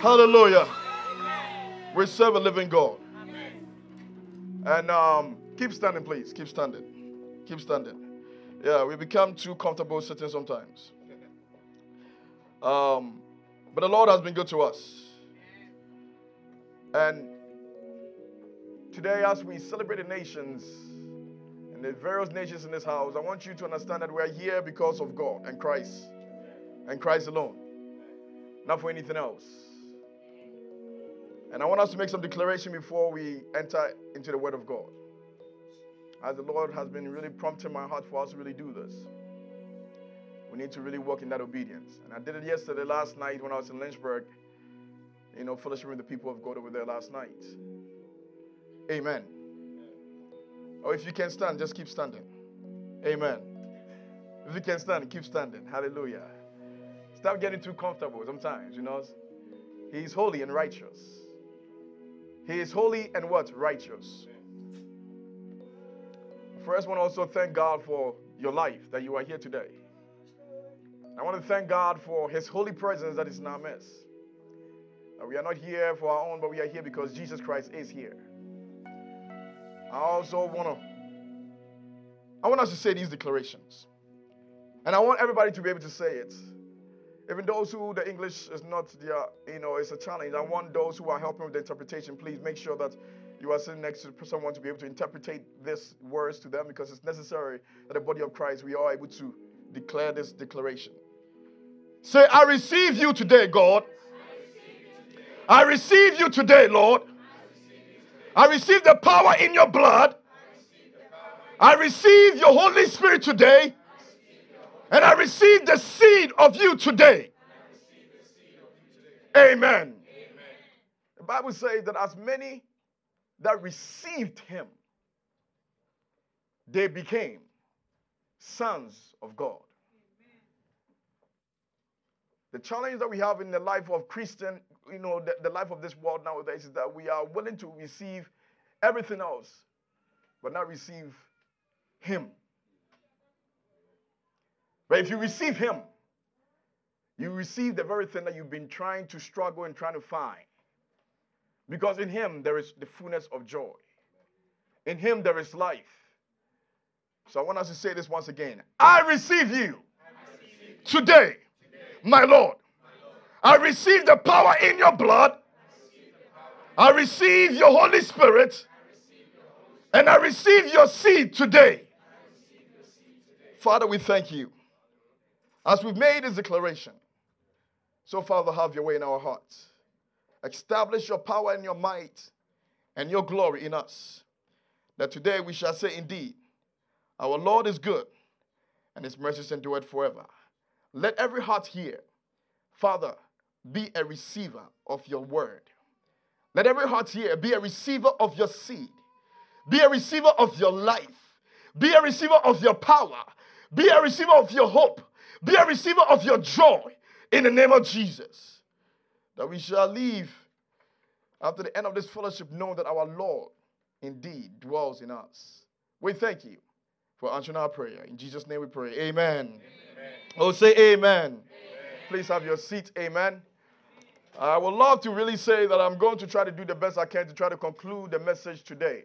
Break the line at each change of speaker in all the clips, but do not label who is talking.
Hallelujah. We serve a living God. And um, keep standing, please. Keep standing. Keep standing. Yeah, we become too comfortable sitting sometimes. Um, but the Lord has been good to us. And today, as we celebrate the nations and the various nations in this house, I want you to understand that we're here because of God and Christ and Christ alone, not for anything else. And I want us to make some declaration before we enter into the Word of God. As the Lord has been really prompting my heart for us to really do this. We need to really walk in that obedience. And I did it yesterday, last night, when I was in Lynchburg, you know, fellowship with the people of God over there last night. Amen. Or if you can stand, just keep standing. Amen. If you can stand, keep standing. Hallelujah. Stop getting too comfortable sometimes, you know. He is holy and righteous. He is holy and what? Righteous. First, I want to also thank God for your life that you are here today. I want to thank God for His holy presence that is in our midst. That we are not here for our own, but we are here because Jesus Christ is here. I also want to I want us to say these declarations. And I want everybody to be able to say it. Even those who the English is not their, uh, you know, it's a challenge. I want those who are helping with the interpretation, please make sure that you are sitting next to someone to be able to interpret these words to them because it's necessary that the body of Christ we are able to declare this declaration. Say, I receive you today, God. I receive you today, Lord. I receive the power in your blood. I receive your Holy Spirit today. And I receive the seed of you today. Amen. The Bible says that as many that received him, they became sons of God. The challenge that we have in the life of Christian, you know, the, the life of this world nowadays is that we are willing to receive everything else, but not receive Him. But if you receive Him, you receive the very thing that you've been trying to struggle and trying to find. Because in Him there is the fullness of joy, in Him there is life. So I want us to say this once again I receive you, today my Lord. I receive the power in your blood. I receive your Holy Spirit. And I receive your seed today. Father, we thank you. As we've made this declaration, so Father, have your way in our hearts. Establish your power and your might and your glory in us. That today we shall say, indeed, our Lord is good and his mercies endure forever. Let every heart here, Father, be a receiver of your word. Let every heart here be a receiver of your seed, be a receiver of your life, be a receiver of your power, be a receiver of your hope, be a receiver of your joy in the name of Jesus. That we shall leave after the end of this fellowship knowing that our Lord indeed dwells in us. We thank you for answering our prayer. In Jesus' name we pray. Amen. Amen. Oh, say amen. amen. Please have your seat. Amen. I would love to really say that I'm going to try to do the best I can to try to conclude the message today.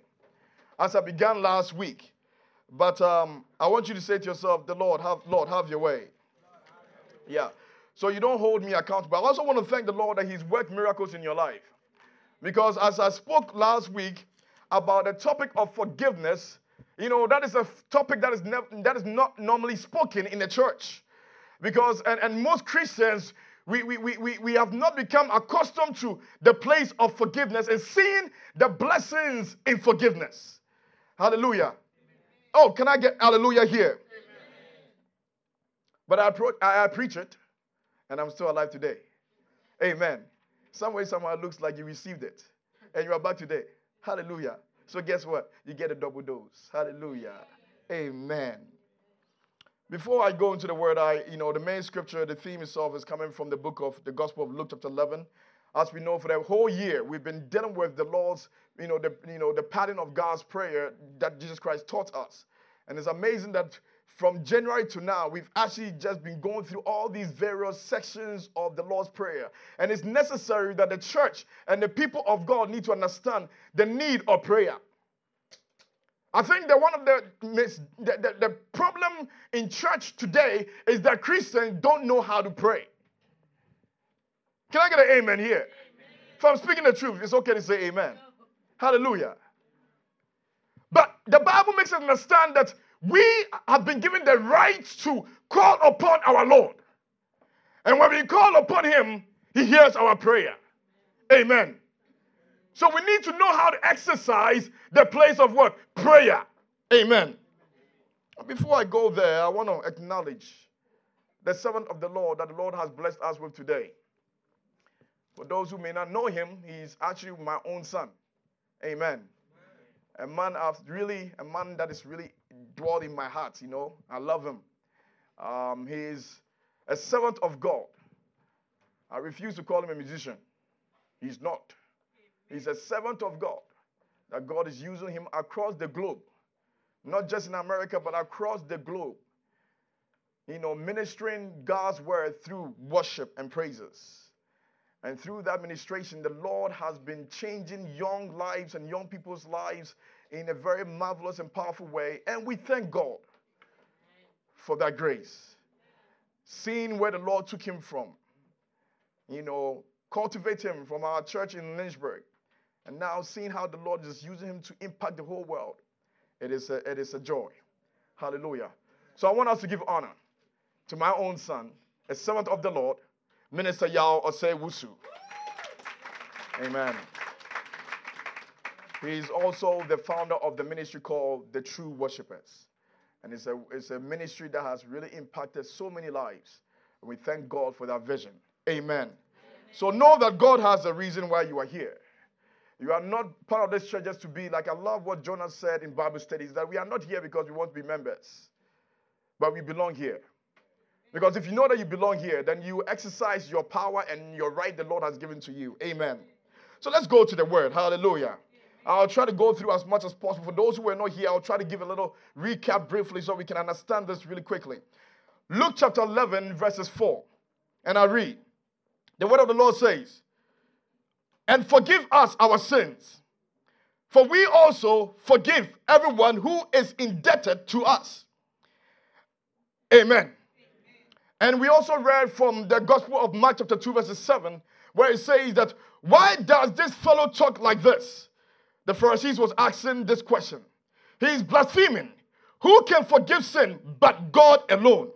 As I began last week. But um, I want you to say to yourself, the Lord, have Lord, have your way. Yeah. So you don't hold me accountable. I also want to thank the Lord that He's worked miracles in your life. Because as I spoke last week about the topic of forgiveness, you know, that is a topic that is, ne- that is not normally spoken in the church. Because, and, and most Christians, we, we, we, we have not become accustomed to the place of forgiveness and seeing the blessings in forgiveness. Hallelujah. Oh, can I get hallelujah here? But I, pro- I, I preach it, and I'm still alive today. Amen. Some way, somehow, it looks like you received it, and you are back today. Hallelujah. So guess what? You get a double dose. Hallelujah. Amen. Before I go into the word, I, you know, the main scripture, the theme itself is coming from the book of the Gospel of Luke, chapter 11. As we know, for the whole year, we've been dealing with the Lord's, you know, the, you know, the pattern of God's prayer that Jesus Christ taught us. And it's amazing that from January to now, we've actually just been going through all these various sections of the Lord's Prayer. And it's necessary that the church and the people of God need to understand the need of prayer. I think that one of the, the, the, the problem in church today is that Christians don't know how to pray. Can I get an amen here? Amen. If I'm speaking the truth, it's okay to say amen. Hallelujah. But the Bible makes us understand that we have been given the right to call upon our Lord. And when we call upon Him, He hears our prayer. Amen. So we need to know how to exercise the place of what? Prayer. Amen. Before I go there, I want to acknowledge the servant of the Lord that the Lord has blessed us with today. For those who may not know him, he's actually my own son. Amen. A man of really, a man that is really dwelled in my heart, you know. I love him. Um, he's a servant of God. I refuse to call him a musician. He's not. He's a servant of God. That God is using him across the globe. Not just in America, but across the globe. You know, ministering God's word through worship and praises. And through that ministration, the Lord has been changing young lives and young people's lives in a very marvelous and powerful way. And we thank God for that grace. Seeing where the Lord took him from, you know, cultivate him from our church in Lynchburg, and now seeing how the Lord is using him to impact the whole world, it is a, it is a joy. Hallelujah. So I want us to give honor to my own son, a servant of the Lord, Minister Yao Osei Wusu. Amen. He is also the founder of the ministry called The True Worshippers. And it's a, it's a ministry that has really impacted so many lives. And we thank God for that vision. Amen. Amen. So know that God has a reason why you are here. You are not part of this church just to be like I love what Jonah said in Bible studies that we are not here because we want to be members, but we belong here. Because if you know that you belong here, then you exercise your power and your right the Lord has given to you. Amen. So let's go to the word. Hallelujah. I'll try to go through as much as possible. For those who are not here, I'll try to give a little recap briefly so we can understand this really quickly. Luke chapter 11, verses 4. And I read The word of the Lord says, And forgive us our sins, for we also forgive everyone who is indebted to us. Amen. And we also read from the Gospel of Mark, chapter 2, verses 7, where it says that, Why does this fellow talk like this? The Pharisees was asking this question. He is blaspheming. Who can forgive sin but God alone?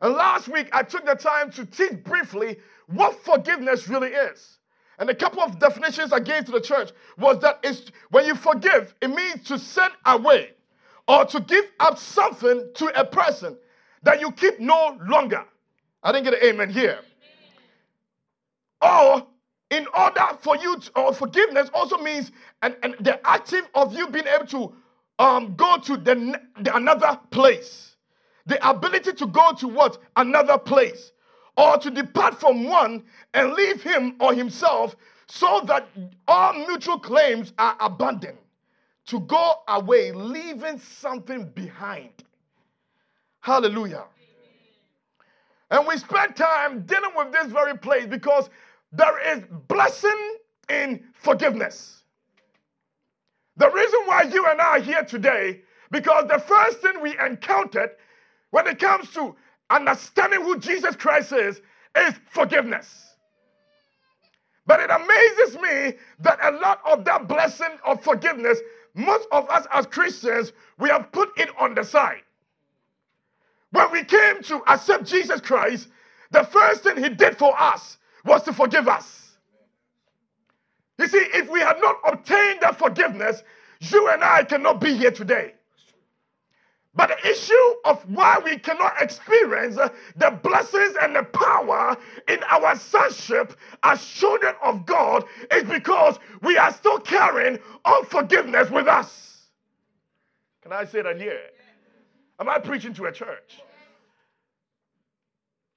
And last week, I took the time to teach briefly what forgiveness really is. And a couple of definitions I gave to the church was that it's, when you forgive, it means to send away or to give up something to a person that you keep no longer. I didn't get an amen here. Or in order for you to, or forgiveness also means and, and the active of you being able to um, go to the, the another place. The ability to go to what? Another place. Or to depart from one and leave him or himself so that all mutual claims are abandoned. To go away leaving something behind hallelujah and we spent time dealing with this very place because there is blessing in forgiveness. The reason why you and I are here today, because the first thing we encountered when it comes to understanding who Jesus Christ is, is forgiveness. But it amazes me that a lot of that blessing of forgiveness, most of us as Christians, we have put it on the side. When we came to accept Jesus Christ, the first thing he did for us was to forgive us. You see, if we had not obtained that forgiveness, you and I cannot be here today. But the issue of why we cannot experience the blessings and the power in our sonship as children of God is because we are still carrying unforgiveness with us. Can I say that here? Am I preaching to a church?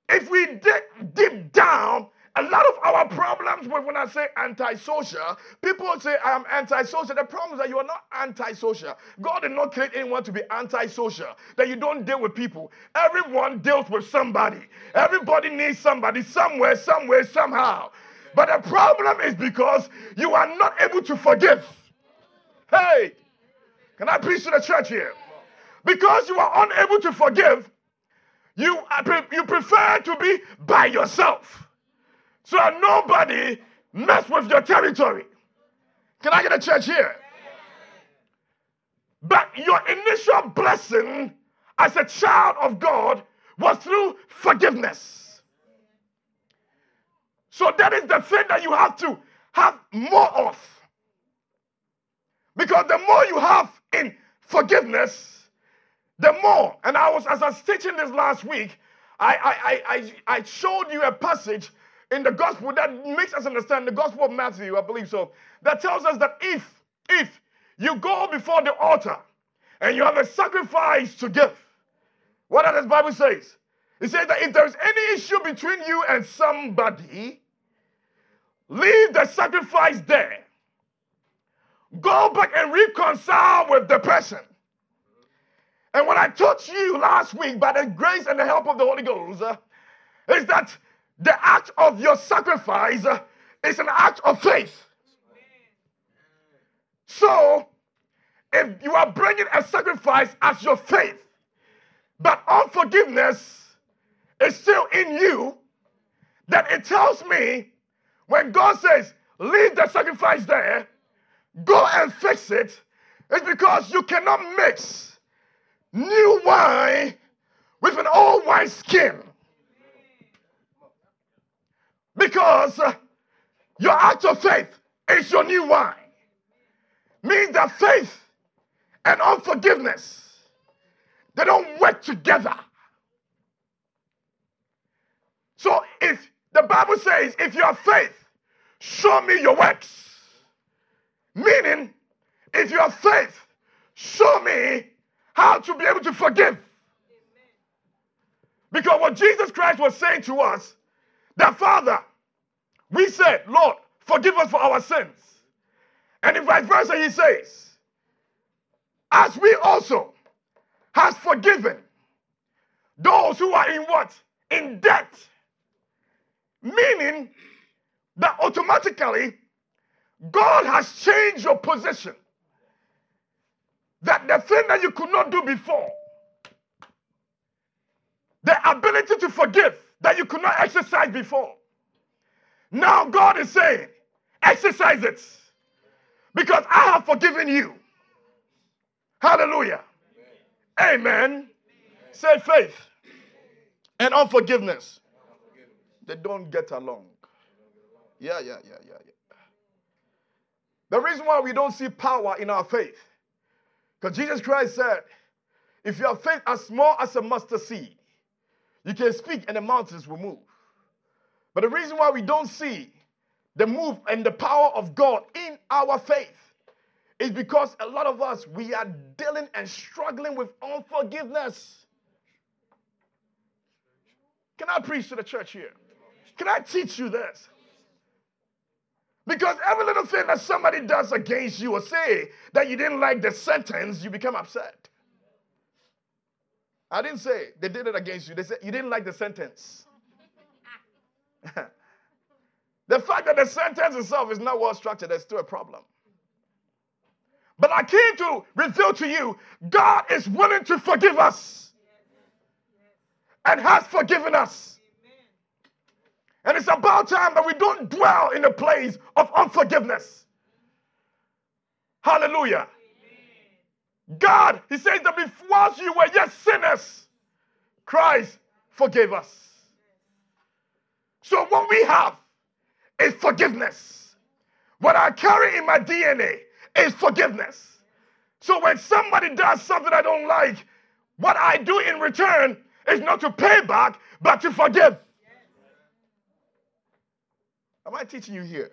If we dig deep down a lot of our problems with when I say antisocial, people say I'm antisocial. The problem is that you are not antisocial. God did not create anyone to be antisocial, that you don't deal with people. Everyone deals with somebody. Everybody needs somebody somewhere, somewhere, somehow. But the problem is because you are not able to forgive. Hey, can I preach to the church here? Because you are unable to forgive, you, you prefer to be by yourself. So that nobody mess with your territory. Can I get a church here? But your initial blessing as a child of God was through forgiveness. So that is the thing that you have to have more of. Because the more you have in forgiveness, the more, and I was as I was teaching this last week, I I I I showed you a passage in the gospel that makes us understand the gospel of Matthew, I believe so, that tells us that if, if you go before the altar and you have a sacrifice to give, what does the Bible says? It says that if there's any issue between you and somebody, leave the sacrifice there. Go back and reconcile with the person. And what I taught you last week by the grace and the help of the Holy Ghost uh, is that the act of your sacrifice is an act of faith. So, if you are bringing a sacrifice as your faith, but unforgiveness is still in you, then it tells me when God says, leave the sacrifice there, go and fix it, it's because you cannot mix new wine with an old wine skin. Because your act of faith is your new wine. Means that faith and unforgiveness, they don't work together. So if the Bible says, if you have faith, show me your works. Meaning, if you have faith, show me how to be able to forgive. Because what Jesus Christ was saying to us that Father, we said, Lord, forgive us for our sins. And in vice versa, he says, as we also has forgiven those who are in what? In debt. Meaning that automatically God has changed your position. That the thing that you could not do before, the ability to forgive that you could not exercise before. Now God is saying, exercise it because I have forgiven you. Hallelujah. Amen. Amen. Say faith and unforgiveness. They don't get along. Yeah, yeah, yeah, yeah, yeah. The reason why we don't see power in our faith, because Jesus Christ said, if you have faith as small as a mustard seed, you can speak and the mountains will move. But the reason why we don't see the move and the power of God in our faith is because a lot of us, we are dealing and struggling with unforgiveness. Can I preach to the church here? Can I teach you this? Because every little thing that somebody does against you or say that you didn't like the sentence, you become upset. I didn't say they did it against you. They said you didn't like the sentence. the fact that the sentence itself is not well structured is still a problem. But I came to reveal to you God is willing to forgive us and has forgiven us. And it's about time that we don't dwell in a place of unforgiveness. Hallelujah. God, He says that before you were yet sinners, Christ forgave us. So what we have is forgiveness. What I carry in my DNA is forgiveness. So when somebody does something I don't like, what I do in return is not to pay back, but to forgive. Am I teaching you here?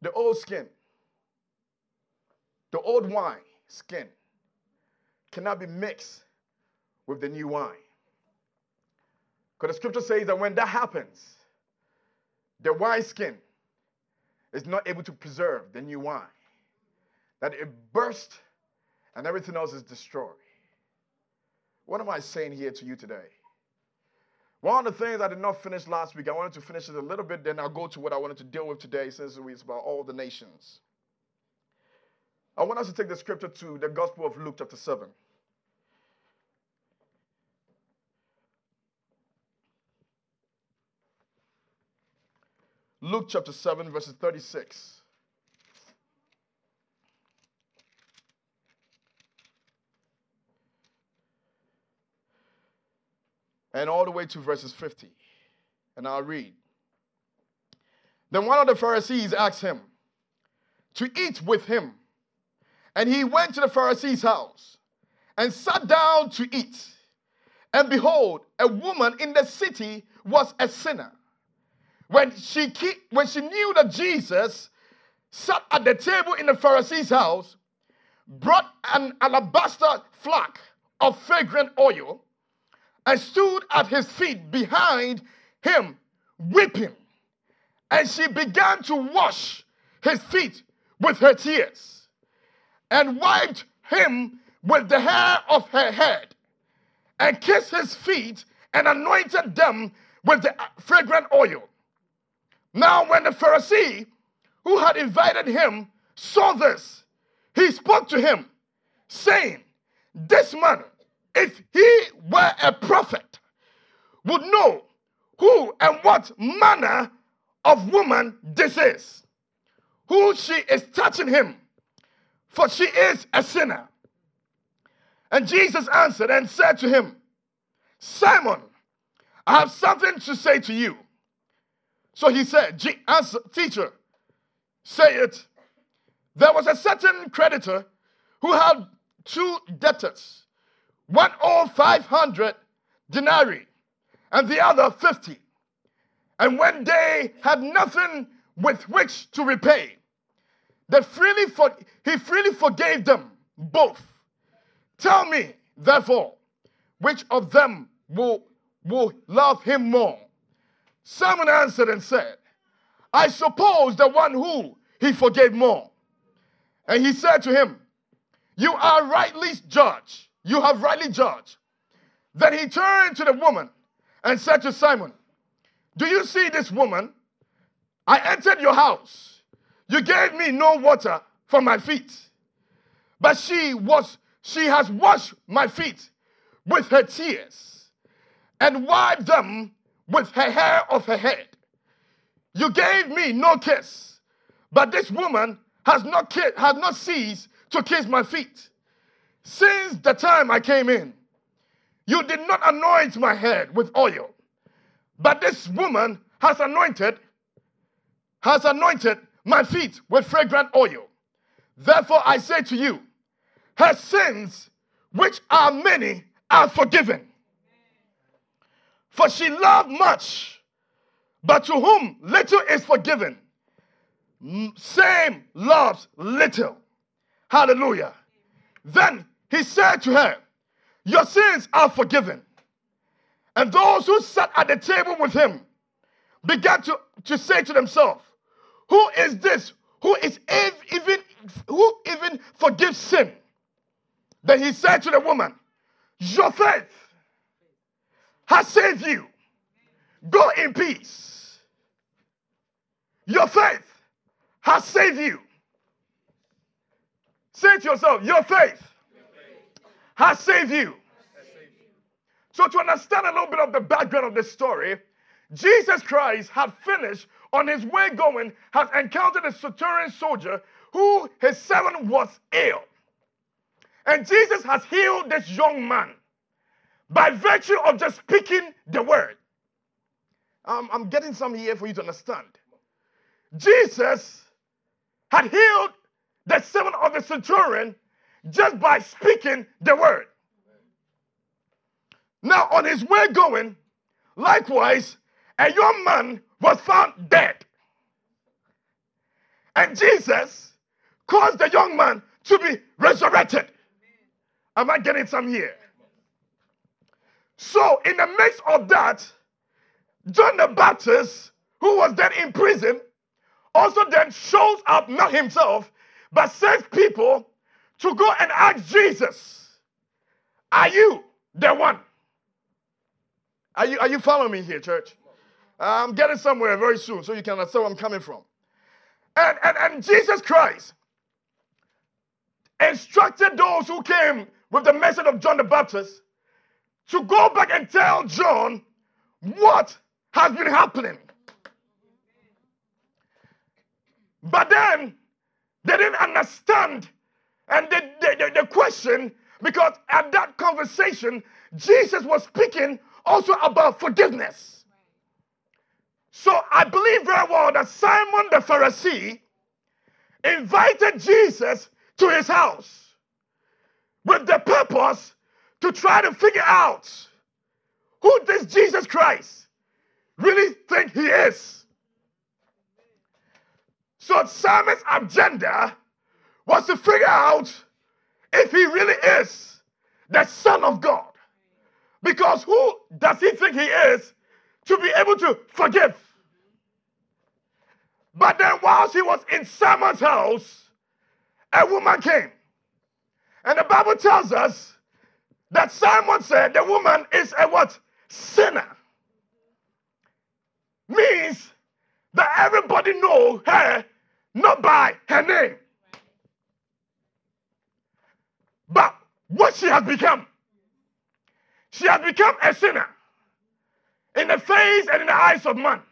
The old skin, the old wine skin cannot be mixed with the new wine. Because the scripture says that when that happens, the wine skin is not able to preserve the new wine, that it bursts and everything else is destroyed. What am I saying here to you today? One of the things I did not finish last week, I wanted to finish it a little bit, then I'll go to what I wanted to deal with today since it's about all the nations. I want us to take the scripture to the Gospel of Luke, chapter 7. Luke chapter 7, verses 36. And all the way to verses 50. And I'll read. Then one of the Pharisees asked him to eat with him. And he went to the Pharisee's house and sat down to eat. And behold, a woman in the city was a sinner when she, when she knew that Jesus sat at the table in the Pharisee's house, brought an alabaster flask of fragrant oil, and stood at his feet behind him, weeping. And she began to wash his feet with her tears, and wiped him with the hair of her head, and kissed his feet, and anointed them with the fragrant oil. Now, when the Pharisee who had invited him saw this, he spoke to him, saying, This man, if he were a prophet, would know who and what manner of woman this is, who she is touching him, for she is a sinner. And Jesus answered and said to him, Simon, I have something to say to you. So he said, answer, Teacher, say it. There was a certain creditor who had two debtors. One owed 500 denarii and the other 50. And when they had nothing with which to repay, they freely for, he freely forgave them both. Tell me, therefore, which of them will, will love him more? Simon answered and said, I suppose the one who he forgave more. And he said to him, You are rightly judged. You have rightly judged. Then he turned to the woman and said to Simon, Do you see this woman? I entered your house. You gave me no water for my feet. But she was she has washed my feet with her tears and wiped them with her hair of her head. You gave me no kiss, but this woman has not, ki- has not ceased to kiss my feet. Since the time I came in, you did not anoint my head with oil, but this woman has anointed, has anointed my feet with fragrant oil. Therefore I say to you, her sins, which are many, are forgiven for she loved much, but to whom little is forgiven, same loves little. Hallelujah. Then he said to her, Your sins are forgiven. And those who sat at the table with him began to, to say to themselves, Who is this who is even who even forgives sin? Then he said to the woman, Your faith has saved you. Go in peace. Your faith has saved you. Say to yourself, Your faith has saved you. So, to understand a little bit of the background of this story, Jesus Christ had finished on his way going, has encountered a centurion soldier who his servant was ill. And Jesus has healed this young man by virtue of just speaking the word. Um, I'm getting some here for you to understand. Jesus had healed the servant of the centurion just by speaking the word. Now, on his way going, likewise, a young man was found dead. And Jesus caused the young man to be resurrected. Am I getting some here? So, in the midst of that, John the Baptist, who was then in prison, also then shows up, not himself, but sends people to go and ask Jesus, Are you the one? Are you, are you following me here, church? I'm getting somewhere very soon so you can understand where I'm coming from. And, and, and Jesus Christ instructed those who came with the message of John the Baptist to go back and tell John what has been happening. But then they didn't understand and the, they, they, they question because at that conversation, Jesus was speaking also about forgiveness. So I believe very well that Simon the Pharisee invited Jesus to his house with the purpose to try to figure out who this Jesus Christ really think he is. So Simon's agenda was to figure out if he really is the Son of God. Because who does he think he is to be able to forgive? But then, whilst he was in Simon's house, a woman came. And the Bible tells us that Simon said the woman is a what? Sinner. Means that everybody know her not by her name, but what she has become. She has become a sinner in the face and in the eyes of man.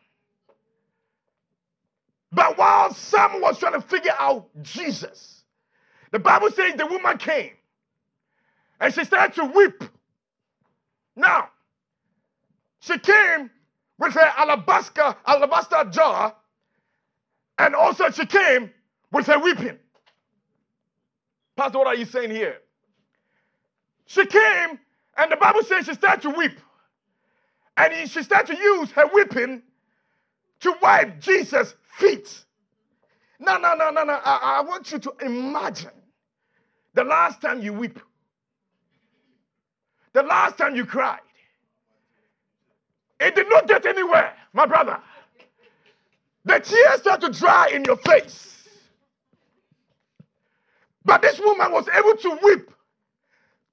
But while Sam was trying to figure out Jesus, the Bible says the woman came and she started to weep. Now, she came with her alabaster, alabaster jar, and also she came with her weeping. Pastor, what are you saying here? She came and the Bible says she started to weep. And she started to use her weeping to wipe Jesus' feet. No, no, no, no, no. I, I want you to imagine the last time you weep, the last time you cried. It did not get anywhere, my brother. The tears started to dry in your face. But this woman was able to weep,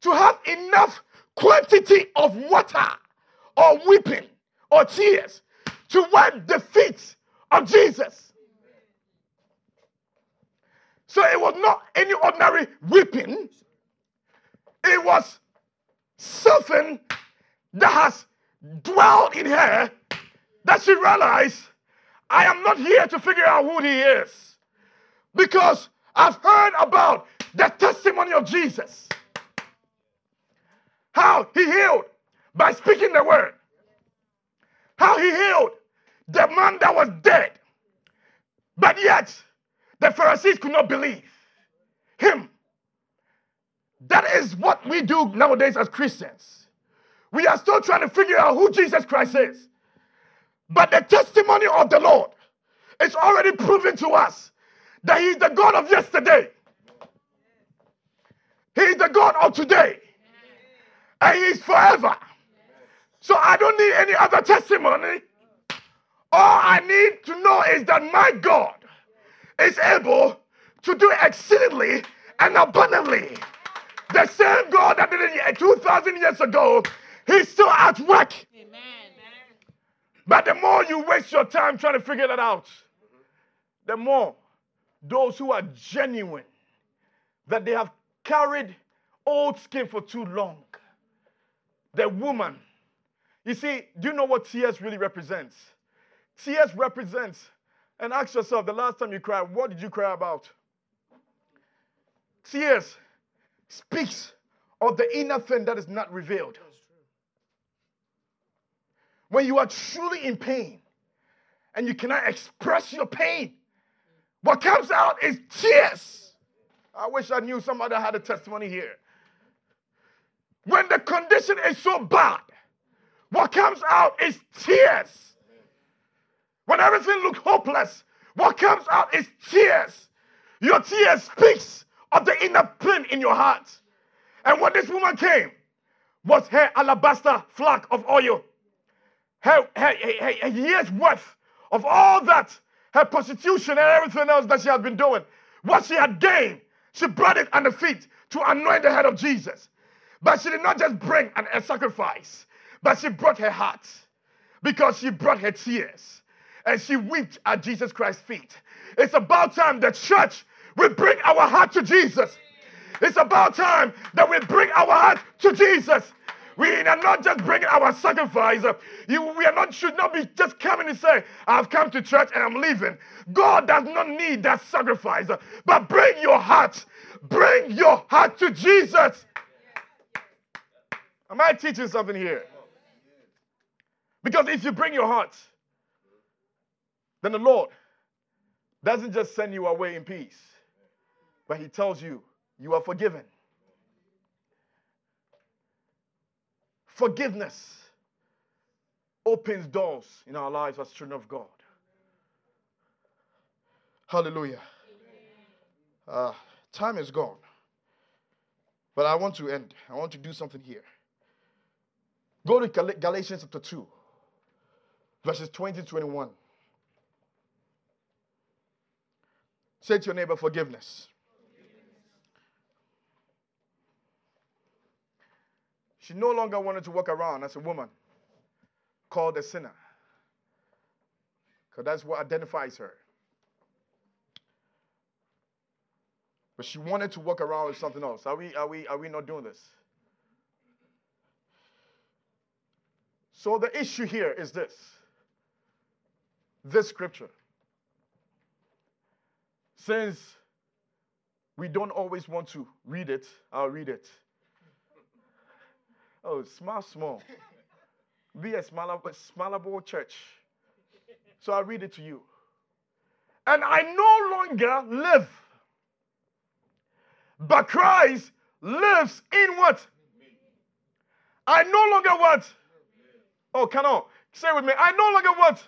to have enough quantity of water or weeping or tears to wipe the feet of Jesus. So it was not any ordinary weeping, it was something that has dwelled in her that she realized I am not here to figure out who he is because I've heard about the testimony of Jesus. How he healed by speaking the word. How he healed the man that was dead. But yet, the Pharisees could not believe him. That is what we do nowadays as Christians. We are still trying to figure out who Jesus Christ is. But the testimony of the Lord is already proven to us that He is the God of yesterday, He is the God of today, and He is forever. So I don't need any other testimony. All I need to know is that my God is able to do exceedingly and abundantly. The same God that did it 2,000 years ago, He's still at work. But the more you waste your time trying to figure that out, the more those who are genuine, that they have carried old skin for too long, the woman. You see, do you know what tears really represents? Tears represents, and ask yourself the last time you cried, what did you cry about? Tears speaks of the inner thing that is not revealed. When you are truly in pain and you cannot express your pain, what comes out is tears. I wish I knew somebody had a testimony here. When the condition is so bad, what comes out is tears. When everything looks hopeless, what comes out is tears. Your tears speaks of the inner pain in your heart. And when this woman came was her alabaster flask of oil her, her, her, her year's worth of all that, her prostitution and everything else that she had been doing, what she had gained, she brought it on the feet to anoint the head of Jesus. But she did not just bring an, a sacrifice, but she brought her heart because she brought her tears and she wept at Jesus Christ's feet. It's about time the church will bring our heart to Jesus. It's about time that we bring our heart to Jesus. We are not just bringing our sacrifice. You, we are not should not be just coming and say, "I've come to church and I'm leaving." God does not need that sacrifice, but bring your heart. Bring your heart to Jesus. Am I teaching something here? Because if you bring your heart, then the Lord doesn't just send you away in peace, but He tells you you are forgiven. Forgiveness opens doors in our lives as children of God. Hallelujah. Uh, time is gone. But I want to end. I want to do something here. Go to Gal- Galatians chapter 2, verses 20 to 21. Say to your neighbor, forgiveness. She no longer wanted to walk around as a woman called a sinner. Because that's what identifies her. But she wanted to walk around with something else. Are we, are we, are we not doing this? So the issue here is this this scripture. Since we don't always want to read it, I'll read it. Oh, small, small. Be a smaller, smallable church. So I read it to you. And I no longer live, but Christ lives in what? I no longer what? Oh, come on. Say with me. I no longer what?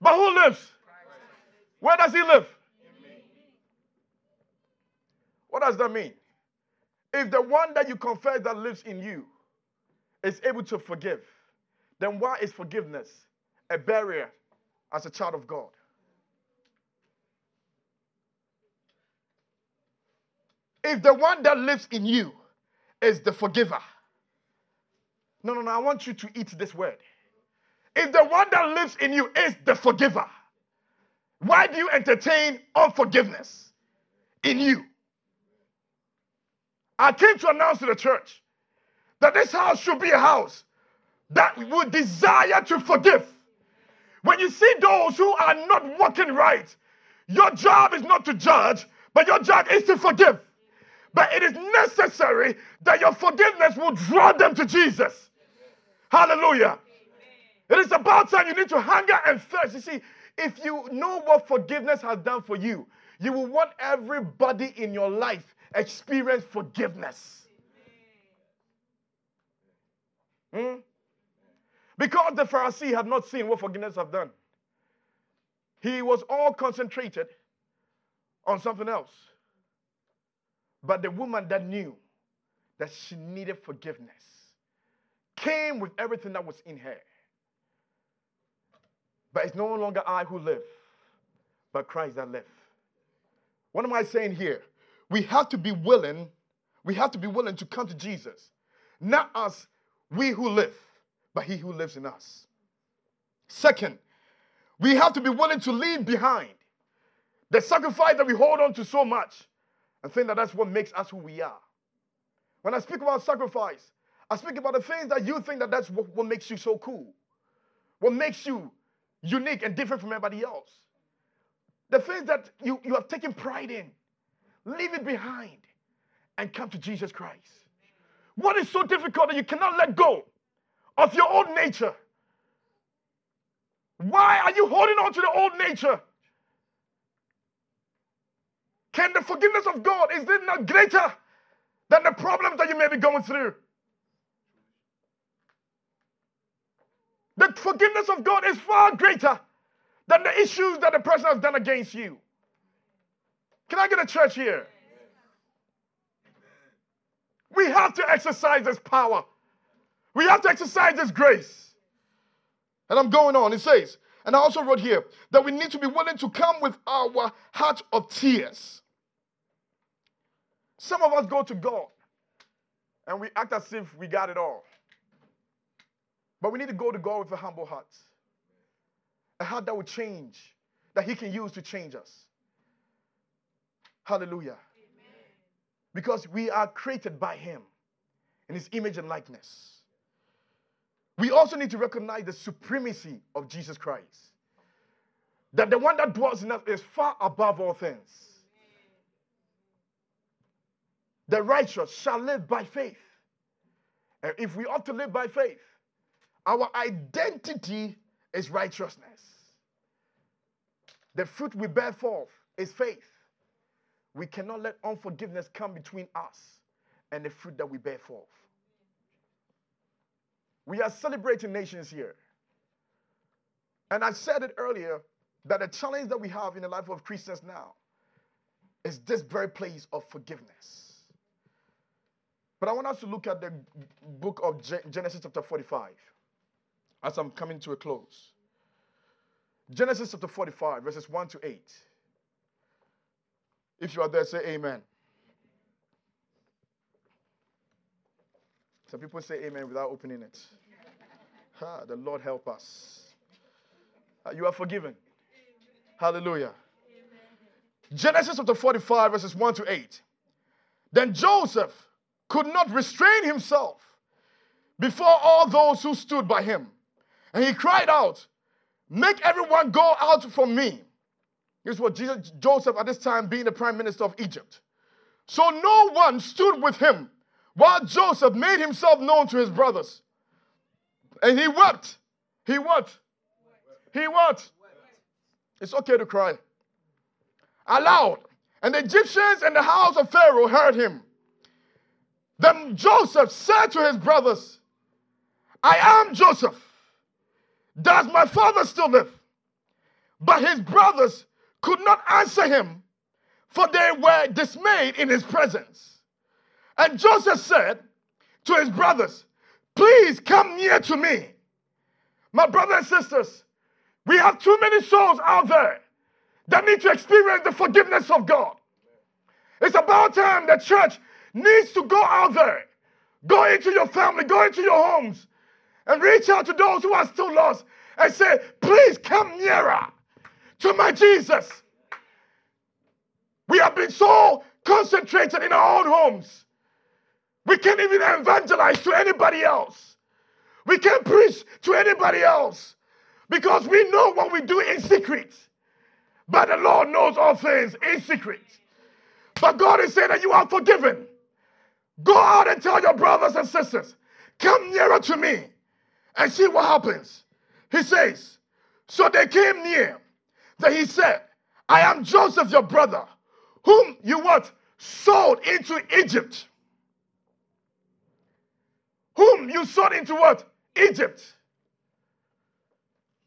But who lives? Where does he live? What does that mean? If the one that you confess that lives in you is able to forgive, then why is forgiveness a barrier as a child of God? If the one that lives in you is the forgiver, no, no, no, I want you to eat this word. If the one that lives in you is the forgiver, why do you entertain unforgiveness in you? I came to announce to the church that this house should be a house that would desire to forgive. When you see those who are not working right, your job is not to judge, but your job is to forgive. But it is necessary that your forgiveness will draw them to Jesus. Hallelujah. It is about time you need to hunger and thirst. You see, if you know what forgiveness has done for you, you will want everybody in your life experience forgiveness. Hmm? Because the Pharisee had not seen what forgiveness have done. He was all concentrated on something else. But the woman that knew that she needed forgiveness came with everything that was in her. But it's no longer I who live, but Christ that live. What am I saying here? We have to be willing, we have to be willing to come to Jesus. Not us, we who live, but he who lives in us. Second, we have to be willing to leave behind the sacrifice that we hold on to so much and think that that's what makes us who we are. When I speak about sacrifice, I speak about the things that you think that that's what, what makes you so cool, what makes you unique and different from everybody else. The things that you, you have taken pride in, leave it behind and come to Jesus Christ. What is so difficult that you cannot let go of your old nature? Why are you holding on to the old nature? Can the forgiveness of God, is it not greater than the problems that you may be going through? The forgiveness of God is far greater than the issues that the person has done against you. Can I get a church here? We have to exercise this power. We have to exercise this grace. And I'm going on. It says, and I also wrote here that we need to be willing to come with our heart of tears. Some of us go to God and we act as if we got it all. But we need to go to God with a humble heart. A heart that will change, that He can use to change us. Hallelujah. Amen. Because we are created by Him in His image and likeness. We also need to recognize the supremacy of Jesus Christ. That the one that dwells in us is far above all things. The righteous shall live by faith. And if we ought to live by faith, our identity is righteousness. The fruit we bear forth is faith. We cannot let unforgiveness come between us and the fruit that we bear forth. We are celebrating nations here. And I said it earlier that the challenge that we have in the life of Christians now is this very place of forgiveness. But I want us to look at the book of Genesis chapter 45 as I'm coming to a close. Genesis chapter 45, verses 1 to 8. If you are there, say amen. Some people say amen without opening it. The Lord help us. You are forgiven. Hallelujah. Genesis chapter 45, verses 1 to 8. Then Joseph could not restrain himself before all those who stood by him. And he cried out, Make everyone go out from me. Here's what Jesus, Joseph, at this time, being the prime minister of Egypt. So no one stood with him while Joseph made himself known to his brothers. And he wept. He what? He what? It's okay to cry. Aloud. And the Egyptians and the house of Pharaoh heard him. Then Joseph said to his brothers, I am Joseph. Does my father still live? But his brothers could not answer him, for they were dismayed in his presence. And Joseph said to his brothers, Please come near to me. My brothers and sisters, we have too many souls out there that need to experience the forgiveness of God. It's about time the church needs to go out there, go into your family, go into your homes, and reach out to those who are still lost and say, Please come nearer to my Jesus. We have been so concentrated in our own homes. We can't even evangelize to anybody else. We can't preach to anybody else because we know what we do in secret. But the Lord knows all things in secret. But God is saying that you are forgiven. Go out and tell your brothers and sisters, come nearer to me and see what happens. He says, So they came near. That he said, I am Joseph, your brother, whom you what? Sold into Egypt. Whom you sold into what? Egypt.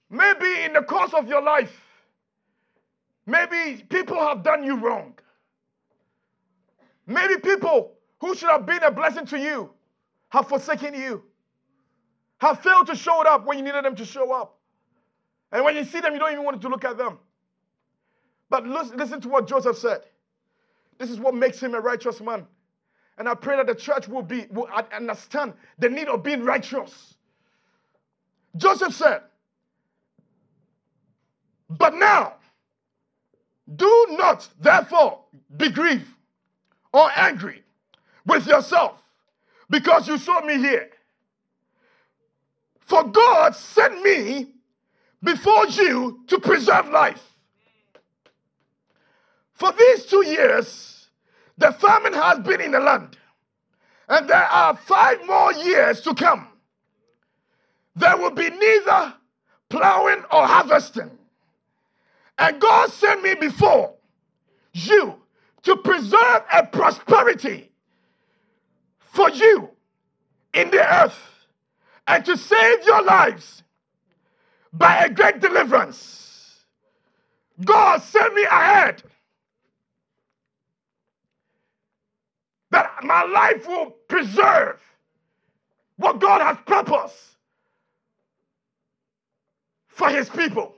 Maybe in the course of your life, maybe people have done you wrong. Maybe people who should have been a blessing to you have forsaken you have failed to show up when you needed them to show up. And when you see them, you don't even want to look at them. But listen to what Joseph said. This is what makes him a righteous man. And I pray that the church will be will understand the need of being righteous. Joseph said, But now, do not therefore be grieved or angry with yourself because you saw me here. For God sent me before you to preserve life. For these two years, the famine has been in the land, and there are five more years to come. There will be neither plowing or harvesting. And God sent me before you to preserve a prosperity for you in the earth and to save your lives by a great deliverance. God sent me ahead that my life will preserve what God has purposed for his people.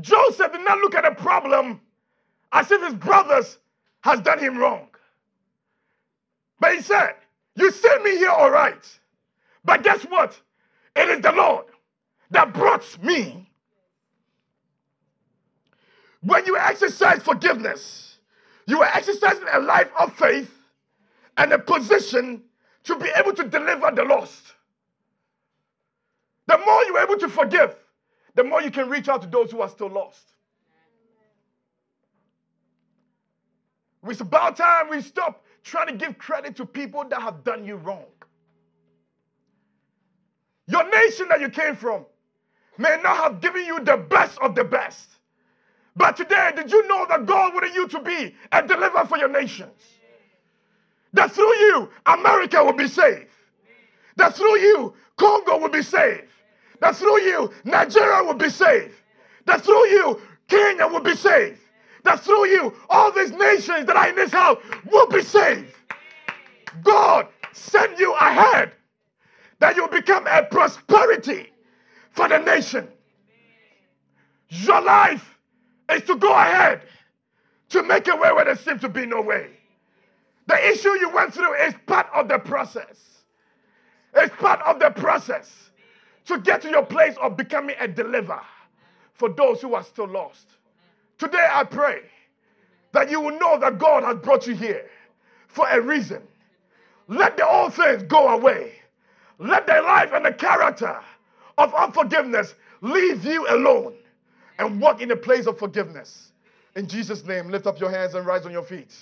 Joseph did not look at a problem as if his brothers has done him wrong. But he said, You sent me here all right. But guess what? It is the Lord that brought me. When you exercise forgiveness, you are exercising a life of faith and a position to be able to deliver the lost. The more you're able to forgive, the more you can reach out to those who are still lost. It's about time we stop trying to give credit to people that have done you wrong. Your nation that you came from may not have given you the best of the best. But today, did you know that God wanted you to be a deliverer for your nations? That through you, America will be saved. That through you, Congo will be saved. That through you, Nigeria will be saved. That through you, Kenya will be saved. That through you, all these nations that are in this house will be saved. God send you ahead that you become a prosperity for the nation. Your life is to go ahead to make a way where there seems to be no way. The issue you went through is part of the process. It's part of the process to get to your place of becoming a deliverer for those who are still lost. Today, I pray that you will know that God has brought you here for a reason. Let the old things go away. Let the life and the character of unforgiveness leave you alone and walk in a place of forgiveness. In Jesus' name, lift up your hands and rise on your feet.